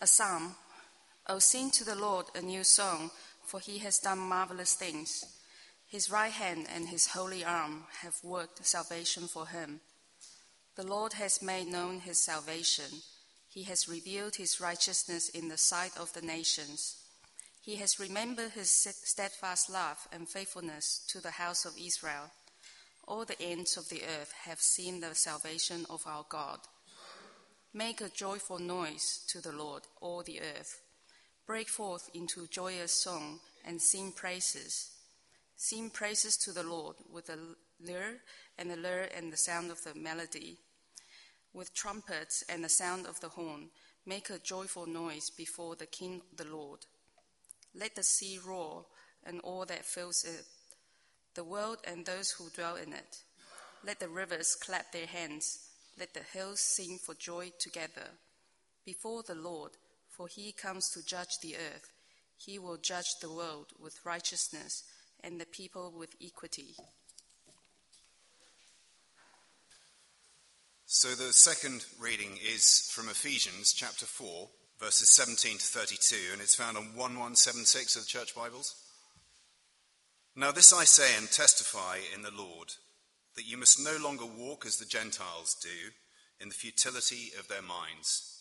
A psalm. O sing to the Lord a new song, for he has done marvelous things. His right hand and his holy arm have worked salvation for him. The Lord has made known his salvation. He has revealed his righteousness in the sight of the nations. He has remembered his steadfast love and faithfulness to the house of Israel. All the ends of the earth have seen the salvation of our God. Make a joyful noise to the Lord, all the earth. Break forth into joyous song and sing praises. Sing praises to the Lord with the lyre and the lyre and the sound of the melody. With trumpets and the sound of the horn, make a joyful noise before the King the Lord. Let the sea roar and all that fills it, the world and those who dwell in it. Let the rivers clap their hands, let the hills sing for joy together. Before the Lord, for he comes to judge the earth. He will judge the world with righteousness and the people with equity. So the second reading is from Ephesians chapter 4, verses 17 to 32, and it's found on 1176 of the Church Bibles. Now, this I say and testify in the Lord, that you must no longer walk as the Gentiles do, in the futility of their minds.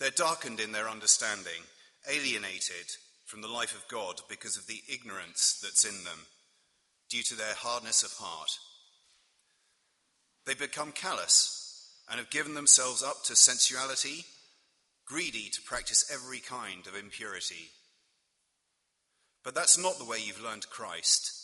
They're darkened in their understanding, alienated from the life of God because of the ignorance that's in them, due to their hardness of heart. They become callous and have given themselves up to sensuality, greedy to practice every kind of impurity. But that's not the way you've learned Christ.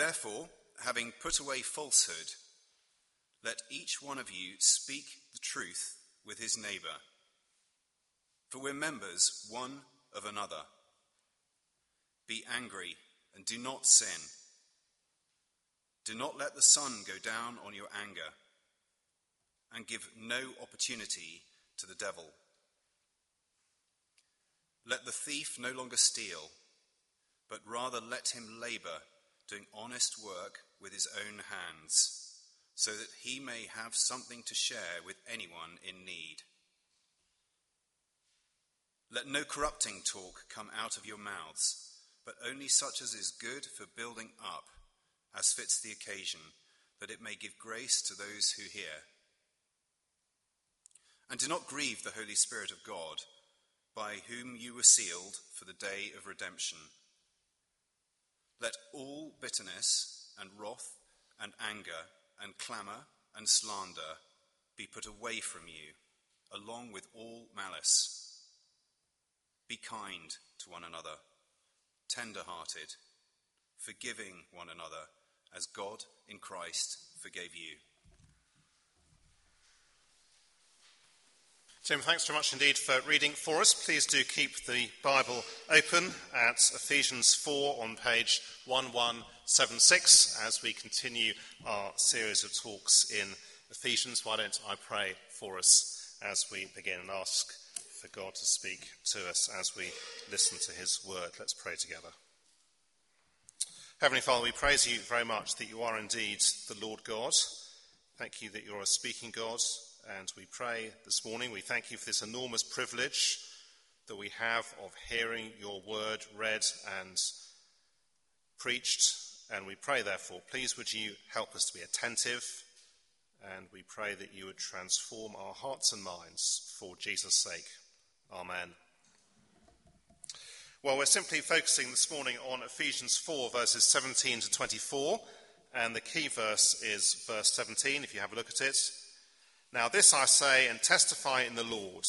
Therefore, having put away falsehood, let each one of you speak the truth with his neighbour, for we're members one of another. Be angry and do not sin. Do not let the sun go down on your anger, and give no opportunity to the devil. Let the thief no longer steal, but rather let him labor, doing honest work with his own hands, so that he may have something to share with anyone in need. Let no corrupting talk come out of your mouths, but only such as is good for building up as fits the occasion, that it may give grace to those who hear. And do not grieve the Holy Spirit of God, by whom you were sealed for the day of redemption. Let all bitterness and wrath and anger and clamour and slander be put away from you, along with all malice. Be kind to one another, tender hearted, forgiving one another as God in Christ forgave you. Tim, thanks very much indeed for reading for us. Please do keep the Bible open at Ephesians 4 on page 1176 as we continue our series of talks in Ephesians. Why don't I pray for us as we begin and ask for God to speak to us as we listen to his word? Let's pray together. Heavenly Father, we praise you very much that you are indeed the Lord God. Thank you that you're a speaking God. And we pray this morning, we thank you for this enormous privilege that we have of hearing your word read and preached. And we pray, therefore, please would you help us to be attentive. And we pray that you would transform our hearts and minds for Jesus' sake. Amen. Well, we're simply focusing this morning on Ephesians 4, verses 17 to 24, and the key verse is verse 17, if you have a look at it. Now, this I say and testify in the Lord,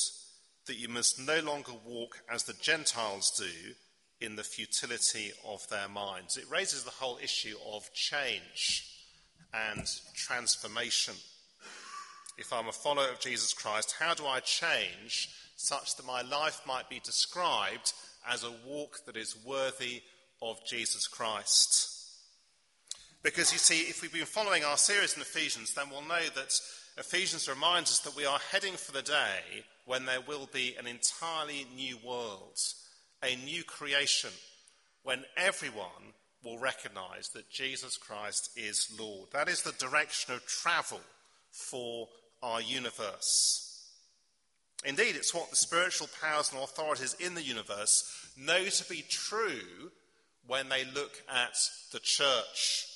that you must no longer walk as the Gentiles do in the futility of their minds. It raises the whole issue of change and transformation. if I'm a follower of Jesus Christ, how do I change such that my life might be described as a walk that is worthy of Jesus Christ? Because you see, if we've been following our series in Ephesians, then we'll know that Ephesians reminds us that we are heading for the day when there will be an entirely new world, a new creation, when everyone will recognize that Jesus Christ is Lord. That is the direction of travel for our universe. Indeed, it's what the spiritual powers and authorities in the universe know to be true when they look at the church.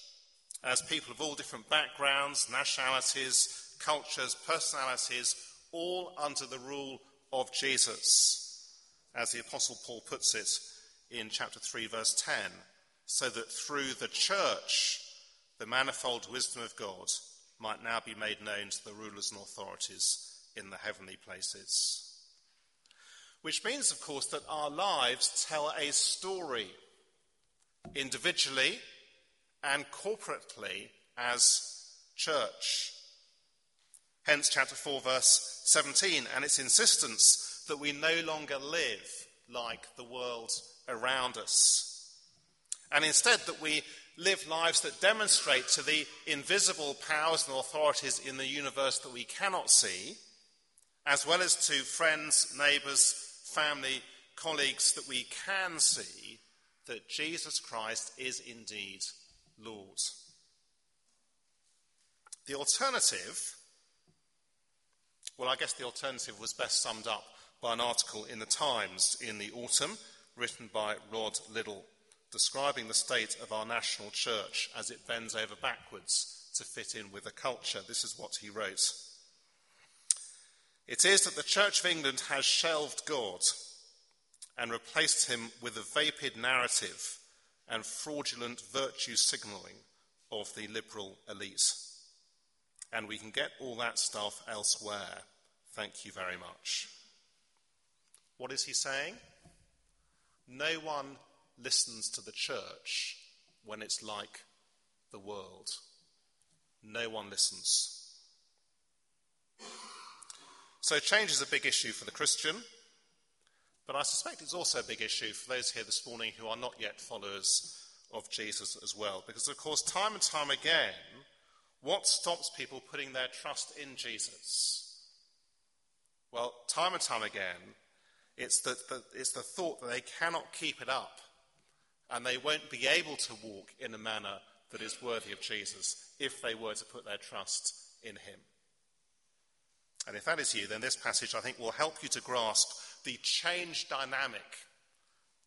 As people of all different backgrounds, nationalities, cultures, personalities, all under the rule of Jesus, as the Apostle Paul puts it in chapter 3, verse 10, so that through the church, the manifold wisdom of God might now be made known to the rulers and authorities in the heavenly places. Which means, of course, that our lives tell a story individually and corporately as church. Hence, chapter 4, verse 17, and its insistence that we no longer live like the world around us. And instead, that we live lives that demonstrate to the invisible powers and authorities in the universe that we cannot see, as well as to friends, neighbours, family, colleagues that we can see, that Jesus Christ is indeed Lord. The alternative, well, I guess the alternative was best summed up by an article in the Times in the autumn, written by Rod Liddle describing the state of our national church as it bends over backwards to fit in with the culture. This is what he wrote. It is that the Church of England has shelved God and replaced him with a vapid narrative and fraudulent virtue signalling of the liberal elite. And we can get all that stuff elsewhere. Thank you very much. What is he saying? No one listens to the church when it's like the world. No one listens. So, change is a big issue for the Christian, but I suspect it's also a big issue for those here this morning who are not yet followers of Jesus as well. Because, of course, time and time again, what stops people putting their trust in Jesus? Well, time and time again, it's the, the, it's the thought that they cannot keep it up and they won't be able to walk in a manner that is worthy of Jesus if they were to put their trust in him. And if that is you, then this passage, I think, will help you to grasp the change dynamic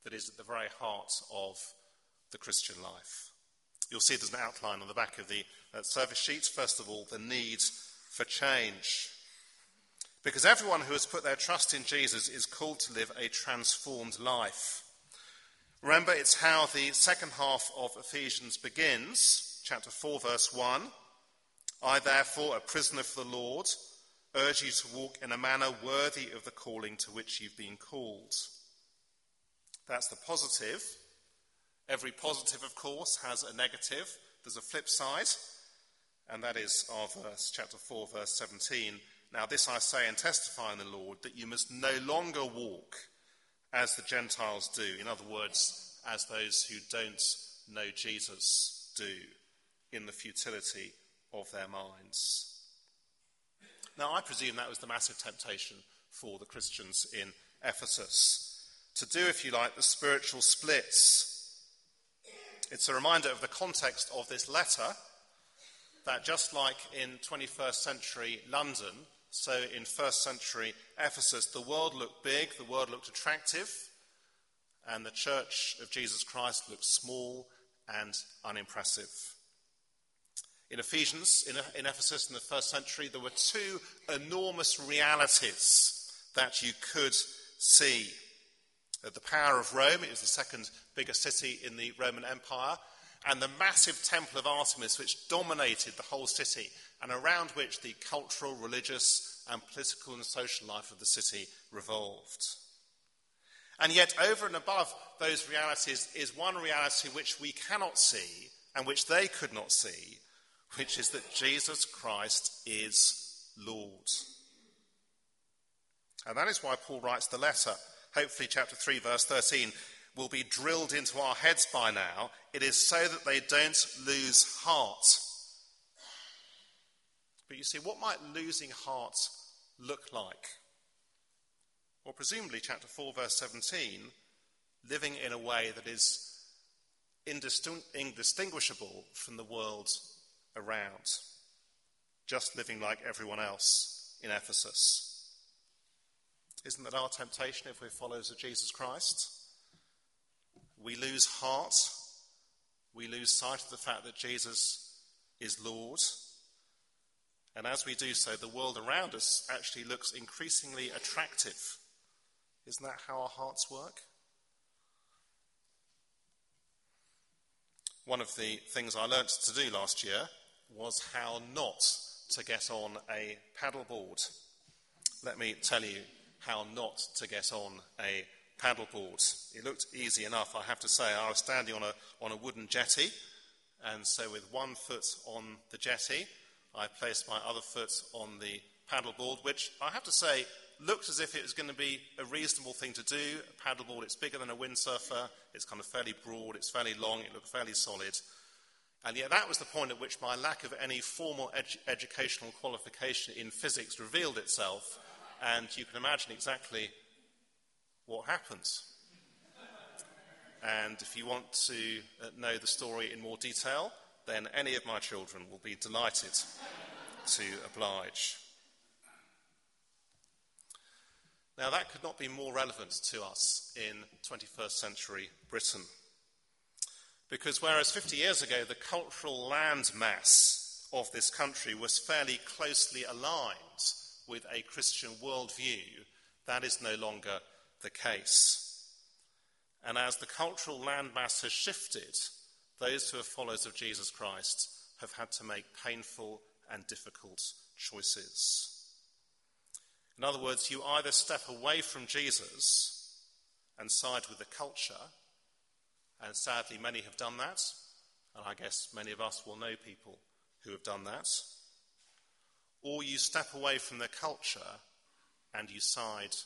that is at the very heart of the Christian life. You'll see there's an outline on the back of the uh, service sheet. First of all, the need for change. Because everyone who has put their trust in Jesus is called to live a transformed life. Remember, it's how the second half of Ephesians begins, chapter 4, verse 1. I, therefore, a prisoner for the Lord, urge you to walk in a manner worthy of the calling to which you've been called. That's the positive. Every positive, of course, has a negative. There's a flip side, and that is our uh, verse, chapter 4, verse 17. Now, this I say and testify in the Lord, that you must no longer walk as the Gentiles do. In other words, as those who don't know Jesus do in the futility of their minds. Now, I presume that was the massive temptation for the Christians in Ephesus to do, if you like, the spiritual splits. It's a reminder of the context of this letter that just like in 21st century London, so in first century Ephesus, the world looked big, the world looked attractive, and the church of Jesus Christ looked small and unimpressive. In Ephesians, in, in Ephesus in the first century, there were two enormous realities that you could see. The power of Rome, it was the second biggest city in the Roman Empire, and the massive temple of Artemis, which dominated the whole city and around which the cultural, religious, and political and social life of the city revolved. And yet, over and above those realities is one reality which we cannot see and which they could not see, which is that Jesus Christ is Lord. And that is why Paul writes the letter. Hopefully, chapter 3, verse 13 will be drilled into our heads by now. It is so that they don't lose heart. But you see, what might losing heart look like? Well, presumably, chapter 4, verse 17, living in a way that is indistinguishable from the world around, just living like everyone else in Ephesus. Isn't that our temptation if we're followers of Jesus Christ? We lose heart, we lose sight of the fact that Jesus is Lord. And as we do so, the world around us actually looks increasingly attractive. Isn't that how our hearts work? One of the things I learnt to do last year was how not to get on a paddleboard. Let me tell you how not to get on a paddleboard. It looked easy enough, I have to say. I was standing on a, on a wooden jetty, and so with one foot on the jetty, I placed my other foot on the paddleboard, which I have to say looked as if it was going to be a reasonable thing to do. A paddleboard, it's bigger than a windsurfer, it's kind of fairly broad, it's fairly long, it looked fairly solid. And yet, that was the point at which my lack of any formal edu- educational qualification in physics revealed itself, and you can imagine exactly what happens. And if you want to uh, know the story in more detail, then any of my children will be delighted to oblige. Now, that could not be more relevant to us in 21st century Britain. Because whereas 50 years ago the cultural landmass of this country was fairly closely aligned with a Christian worldview, that is no longer the case. And as the cultural landmass has shifted, those who are followers of Jesus Christ have had to make painful and difficult choices. In other words, you either step away from Jesus and side with the culture, and sadly, many have done that, and I guess many of us will know people who have done that, or you step away from the culture and you side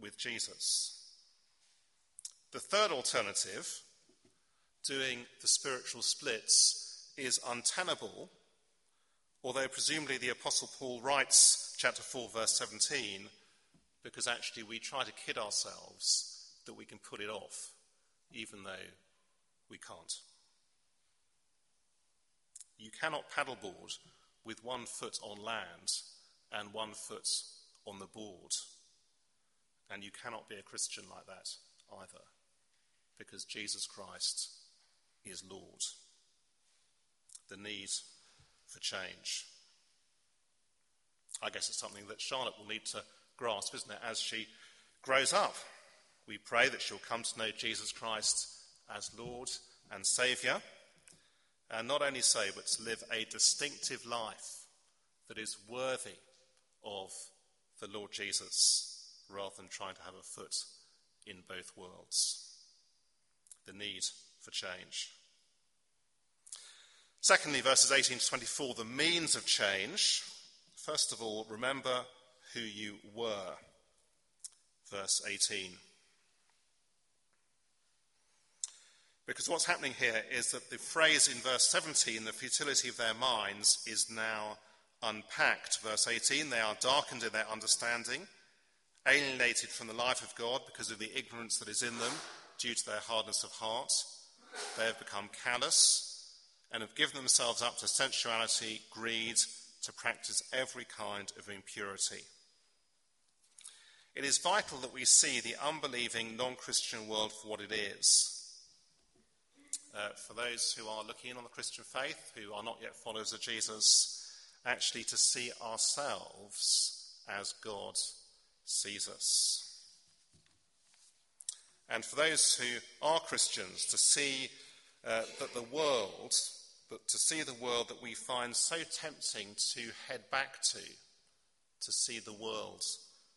with Jesus. The third alternative, doing the spiritual splits, is untenable Although presumably the Apostle Paul writes chapter 4, verse 17, because actually we try to kid ourselves that we can put it off, even though we can't. You cannot paddleboard with one foot on land and one foot on the board. And you cannot be a Christian like that either, because Jesus Christ is Lord. The need for change. I guess it's something that Charlotte will need to grasp, isn't it, as she grows up. We pray that she'll come to know Jesus Christ as Lord and Saviour, and not only so, but to live a distinctive life that is worthy of the Lord Jesus, rather than trying to have a foot in both worlds. The need for change. Secondly, verses 18 to 24, the means of change. First of all, remember who you were. Verse 18. Because what's happening here is that the phrase in verse 17, the futility of their minds, is now unpacked. Verse 18, they are darkened in their understanding, alienated from the life of God because of the ignorance that is in them due to their hardness of heart. They have become callous and have given themselves up to sensuality, greed, to practice every kind of impurity. It is vital that we see the unbelieving non Christian world for what it is. Uh, for those who are looking in on the Christian faith, who are not yet followers of Jesus, actually to see ourselves as God sees us. And for those who are Christians, to see uh, that the world to see the world that we find so tempting to head back to, to see the world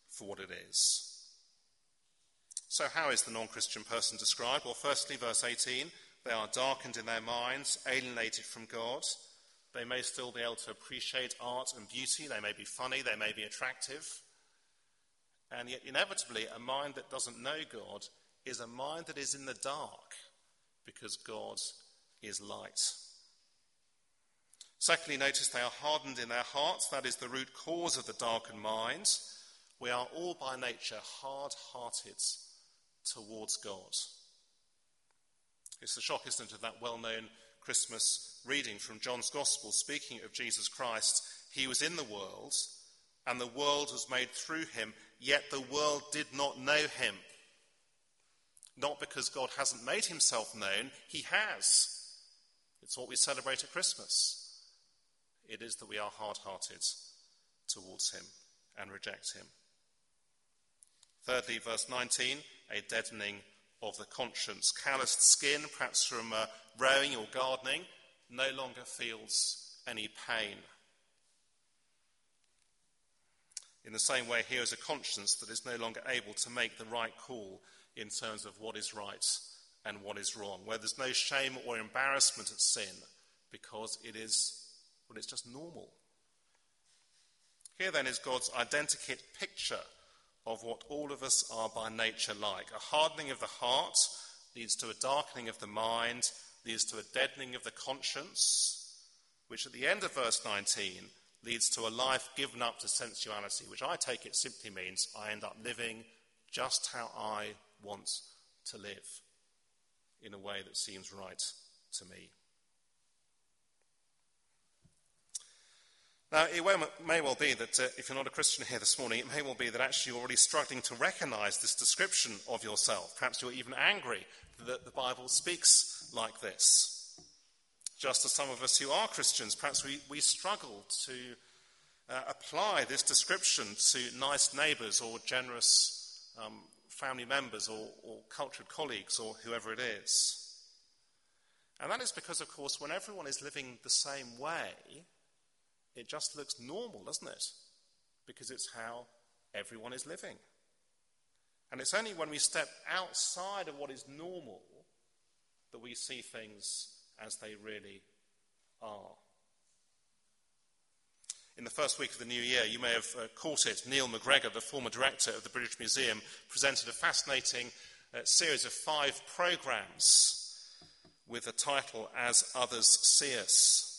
for what it is. So, how is the non Christian person described? Well, firstly, verse 18 they are darkened in their minds, alienated from God. They may still be able to appreciate art and beauty. They may be funny. They may be attractive. And yet, inevitably, a mind that doesn't know God is a mind that is in the dark because God is light. Secondly, notice they are hardened in their hearts. That is the root cause of the darkened mind. We are all by nature hard hearted towards God. It's the shock, isn't it, of that well known Christmas reading from John's Gospel, speaking of Jesus Christ. He was in the world, and the world was made through him, yet the world did not know him. Not because God hasn't made himself known, he has. It's what we celebrate at Christmas. It is that we are hard hearted towards him and reject him. Thirdly, verse 19, a deadening of the conscience. Calloused skin, perhaps from uh, rowing or gardening, no longer feels any pain. In the same way, here is a conscience that is no longer able to make the right call in terms of what is right and what is wrong, where there's no shame or embarrassment at sin because it is, well, it's just normal. Here then is God's identikit picture of what all of us are by nature like. A hardening of the heart leads to a darkening of the mind, leads to a deadening of the conscience, which at the end of verse 19 leads to a life given up to sensuality, which I take it simply means I end up living just how I want to live in a way that seems right to me. Now, it may well be that uh, if you're not a Christian here this morning, it may well be that actually you're already struggling to recognize this description of yourself. Perhaps you're even angry that the Bible speaks like this. Just as some of us who are Christians, perhaps we, we struggle to uh, apply this description to nice neighbours or generous um, family members or, or cultured colleagues or whoever it is. And that is because, of course, when everyone is living the same way, it just looks normal, doesn't it? Because it's how everyone is living. And it's only when we step outside of what is normal that we see things as they really are. In the first week of the new year, you may have uh, caught it. Neil MacGregor, the former director of the British Museum, presented a fascinating uh, series of five programs with the title As Others See Us.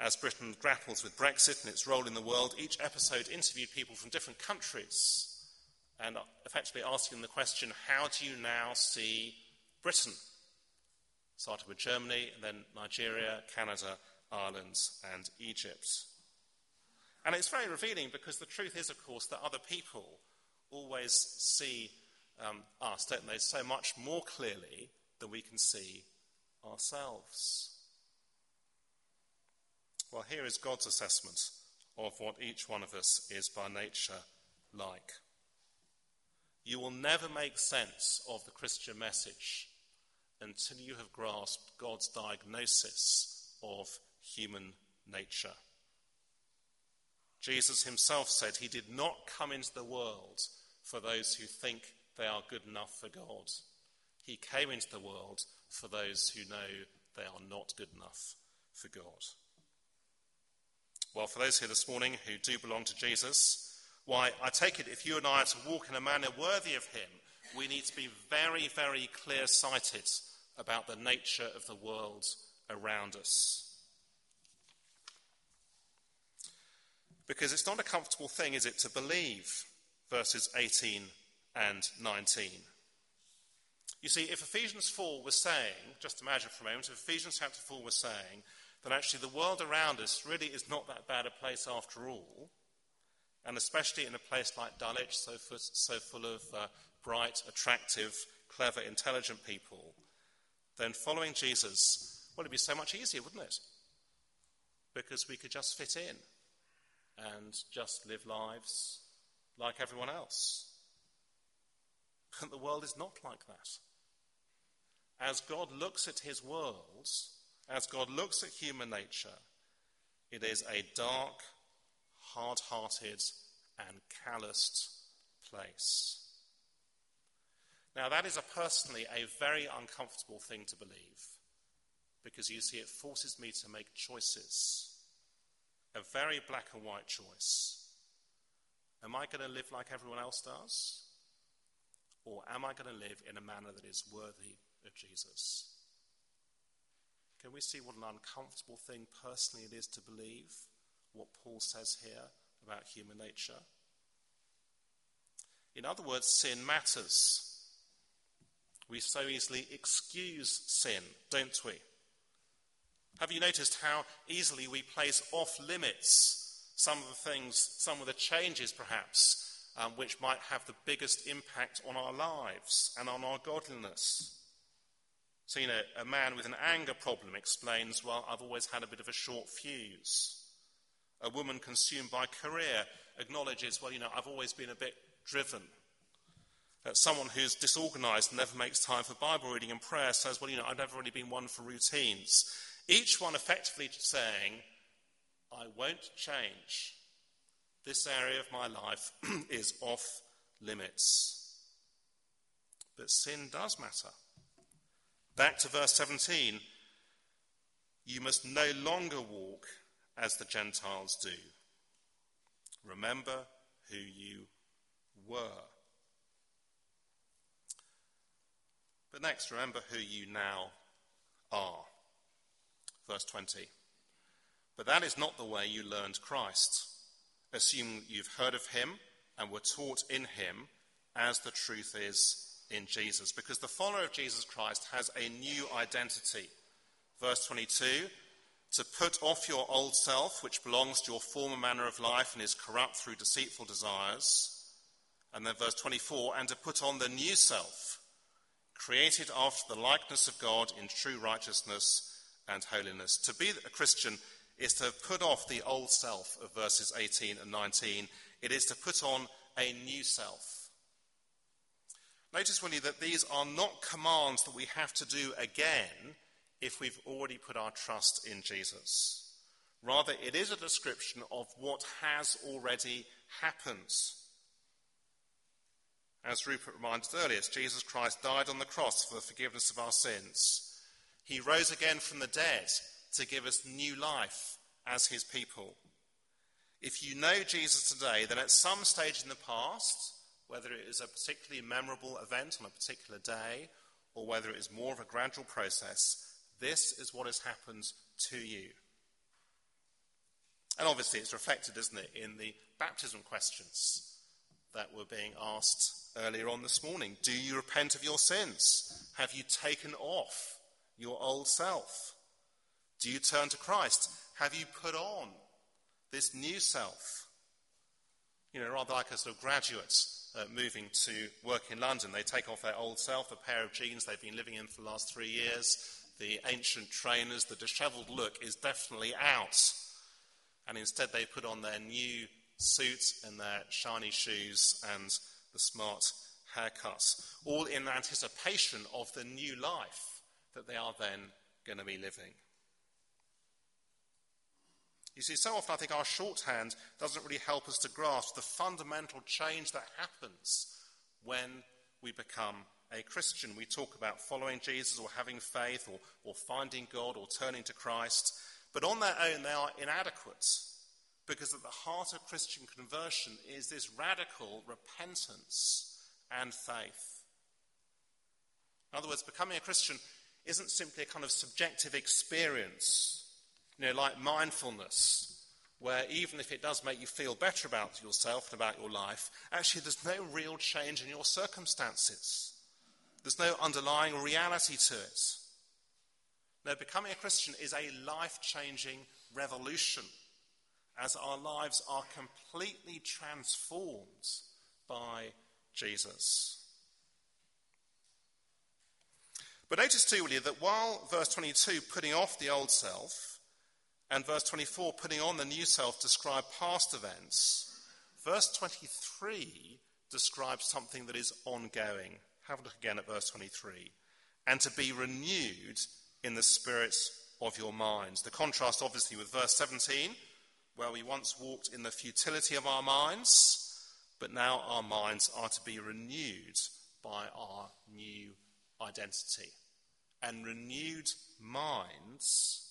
As Britain grapples with Brexit and its role in the world, each episode interviewed people from different countries and effectively asking the question how do you now see Britain? Started with Germany, and then Nigeria, Canada, Ireland, and Egypt. And it's very revealing because the truth is, of course, that other people always see um, us, don't they, so much more clearly than we can see ourselves. Well, here is God's assessment of what each one of us is by nature like. You will never make sense of the Christian message until you have grasped God's diagnosis of human nature. Jesus himself said he did not come into the world for those who think they are good enough for God. He came into the world for those who know they are not good enough for God. Well, for those here this morning who do belong to Jesus, why, I take it if you and I are to walk in a manner worthy of him, we need to be very, very clear sighted about the nature of the world around us. Because it's not a comfortable thing, is it, to believe verses 18 and 19. You see, if Ephesians 4 was saying, just imagine for a moment, if Ephesians chapter 4 was saying that actually the world around us really is not that bad a place after all, and especially in a place like Dulwich, so, so full of uh, bright, attractive, clever, intelligent people, then following Jesus, well, it'd be so much easier, wouldn't it? Because we could just fit in and just live lives like everyone else. But the world is not like that. As God looks at his world, as God looks at human nature, it is a dark, hard hearted, and calloused place. Now, that is a personally a very uncomfortable thing to believe. because you see, it forces me to make choices. A very black and white choice. Am I going to live like everyone else does? Or am I going to live in a manner that is worthy of Jesus? Can we see what an uncomfortable thing personally it is to believe what Paul says here about human nature? In other words, sin matters. We so easily excuse sin, don't we? Have you noticed how easily we place off limits some of the things, some of the changes perhaps, um, which might have the biggest impact on our lives and on our godliness? So, you know, a man with an anger problem explains, well, I've always had a bit of a short fuse. A woman consumed by career acknowledges, well, you know, I've always been a bit driven. Uh, someone who's disorganized and never makes time for Bible reading and prayer says, well, you know, I've never really been one for routines. Each one effectively saying, I won't change. This area of my life is off limits. But sin does matter. Back to verse 17. You must no longer walk as the Gentiles do. Remember who you were. But next, remember who you now are. Verse 20. But that is not the way you learned Christ. Assume you've heard of him and were taught in him as the truth is in Jesus, because the follower of Jesus Christ has a new identity. Verse 22 to put off your old self, which belongs to your former manner of life and is corrupt through deceitful desires. And then verse 24, and to put on the new self, created after the likeness of God in true righteousness and holiness. To be a Christian is to put off the old self of verses 18 and 19. It is to put on a new self. Notice, will you, that these are not commands that we have to do again if we've already put our trust in Jesus. Rather, it is a description of what has already happened. As Rupert reminded earlier, Jesus Christ died on the cross for the forgiveness of our sins. He rose again from the dead to give us new life as his people. If you know Jesus today, then at some stage in the past, whether it is a particularly memorable event on a particular day, or whether it is more of a gradual process, this is what has happened to you. And obviously, it's reflected, isn't it, in the baptism questions that were being asked earlier on this morning. Do you repent of your sins? Have you taken off your old self? Do you turn to Christ? Have you put on this new self? You know, rather like a sort of graduate uh, moving to work in London. They take off their old self, a pair of jeans they've been living in for the last three years, the ancient trainers, the dishevelled look is definitely out. And instead, they put on their new suits and their shiny shoes and the smart haircuts, all in anticipation of the new life that they are then going to be living. You see, so often I think our shorthand doesn't really help us to grasp the fundamental change that happens when we become a Christian. We talk about following Jesus or having faith or, or finding God or turning to Christ, but on their own they are inadequate because at the heart of Christian conversion is this radical repentance and faith. In other words, becoming a Christian isn't simply a kind of subjective experience, you know, like mindfulness, where even if it does make you feel better about yourself and about your life, actually there's no real change in your circumstances. There's no underlying reality to it. No, becoming a Christian is a life changing revolution as our lives are completely transformed by Jesus. But notice too, you, that while verse 22, putting off the old self, and verse 24, putting on the new self, describe past events, verse 23 describes something that is ongoing. Have a look again at verse 23. And to be renewed in the spirit of your minds. The contrast, obviously, with verse 17, where we once walked in the futility of our minds, but now our minds are to be renewed by our new identity. and renewed minds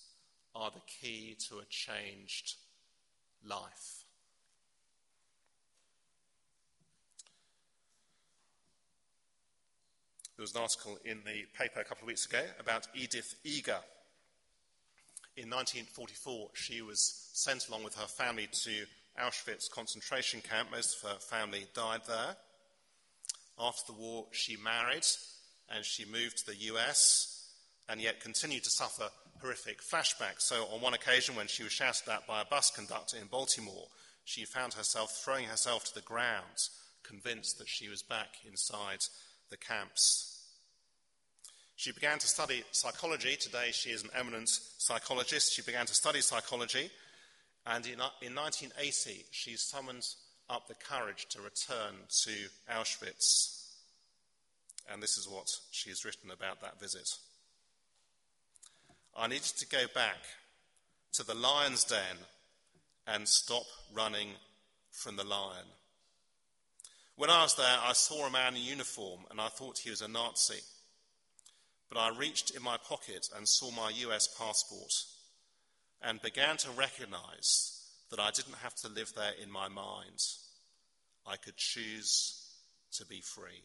are the key to a changed life. There was an article in the paper a couple of weeks ago about Edith Eger. In 1944, she was sent along with her family to Auschwitz concentration camp. Most of her family died there. After the war, she married and she moved to the US and yet continued to suffer horrific flashbacks. So, on one occasion, when she was shouted at by a bus conductor in Baltimore, she found herself throwing herself to the ground, convinced that she was back inside the camps. She began to study psychology. Today, she is an eminent psychologist. She began to study psychology, and in, in 1980, she summoned up the courage to return to Auschwitz. And this is what she has written about that visit. I needed to go back to the lion's den and stop running from the lion. When I was there, I saw a man in uniform and I thought he was a Nazi. But I reached in my pocket and saw my US passport and began to recognize that I didn't have to live there in my mind. I could choose to be free.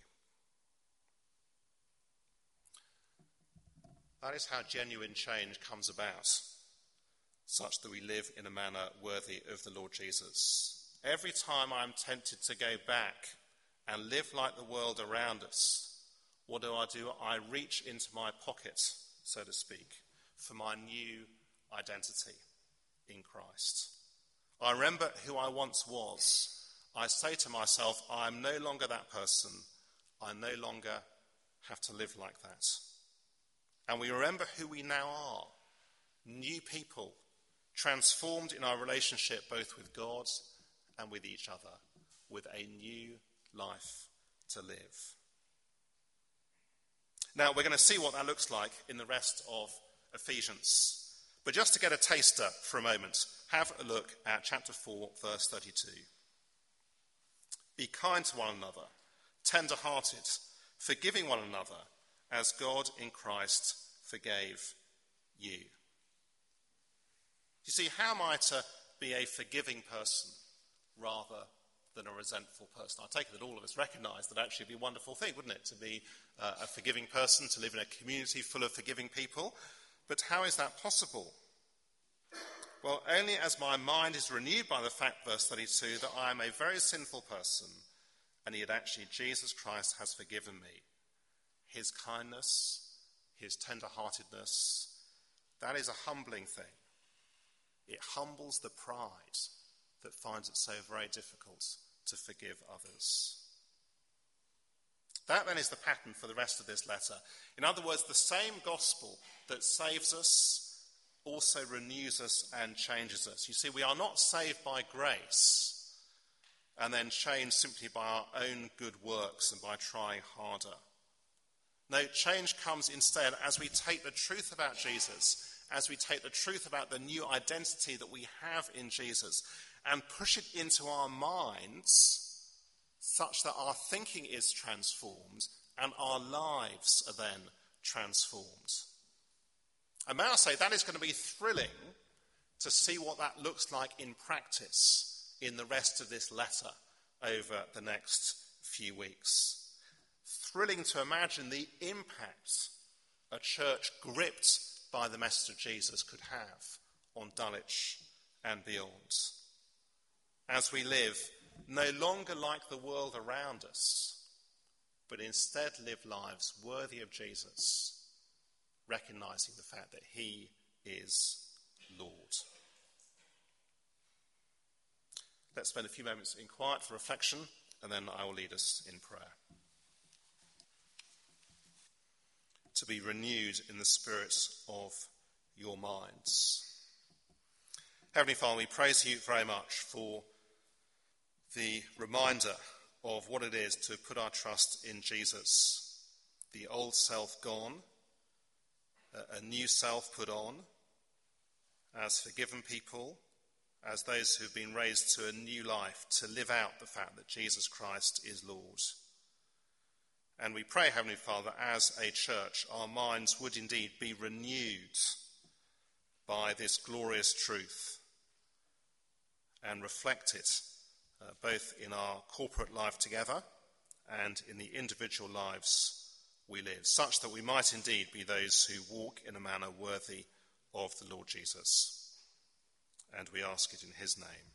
That is how genuine change comes about, such that we live in a manner worthy of the Lord Jesus. Every time I'm tempted to go back and live like the world around us, what do I do? I reach into my pocket, so to speak, for my new identity in Christ. I remember who I once was. I say to myself, I am no longer that person. I no longer have to live like that. And we remember who we now are new people, transformed in our relationship both with God and with each other, with a new life to live. Now, we're going to see what that looks like in the rest of Ephesians. But just to get a taster for a moment, have a look at chapter 4, verse 32. Be kind to one another, tender hearted, forgiving one another as God in Christ forgave you. You see, how am I to be a forgiving person rather than a resentful person? I take it that all of us recognize that actually it would be a wonderful thing, wouldn't it, to be uh, a forgiving person, to live in a community full of forgiving people. But how is that possible? Well, only as my mind is renewed by the fact, verse 32, that I am a very sinful person, and yet actually Jesus Christ has forgiven me his kindness, his tender-heartedness. That is a humbling thing. It humbles the pride that finds it so very difficult to forgive others. That then is the pattern for the rest of this letter. In other words, the same gospel that saves us also renews us and changes us. You see, we are not saved by grace and then changed simply by our own good works and by trying harder. No, change comes instead as we take the truth about Jesus, as we take the truth about the new identity that we have in Jesus, and push it into our minds such that our thinking is transformed and our lives are then transformed. And may I say, that is going to be thrilling to see what that looks like in practice in the rest of this letter over the next few weeks thrilling to imagine the impact a church gripped by the message of Jesus could have on Dulwich and beyond. As we live no longer like the world around us, but instead live lives worthy of Jesus, recognizing the fact that He is Lord. Let's spend a few moments in quiet for reflection, and then I will lead us in prayer. To be renewed in the spirits of your minds. Heavenly Father, we praise you very much for the reminder of what it is to put our trust in Jesus, the old self gone, a new self put on, as forgiven people, as those who've been raised to a new life, to live out the fact that Jesus Christ is Lord. And we pray, Heavenly Father, as a church, our minds would indeed be renewed by this glorious truth and reflect it uh, both in our corporate life together and in the individual lives we live, such that we might indeed be those who walk in a manner worthy of the Lord Jesus. And we ask it in his name.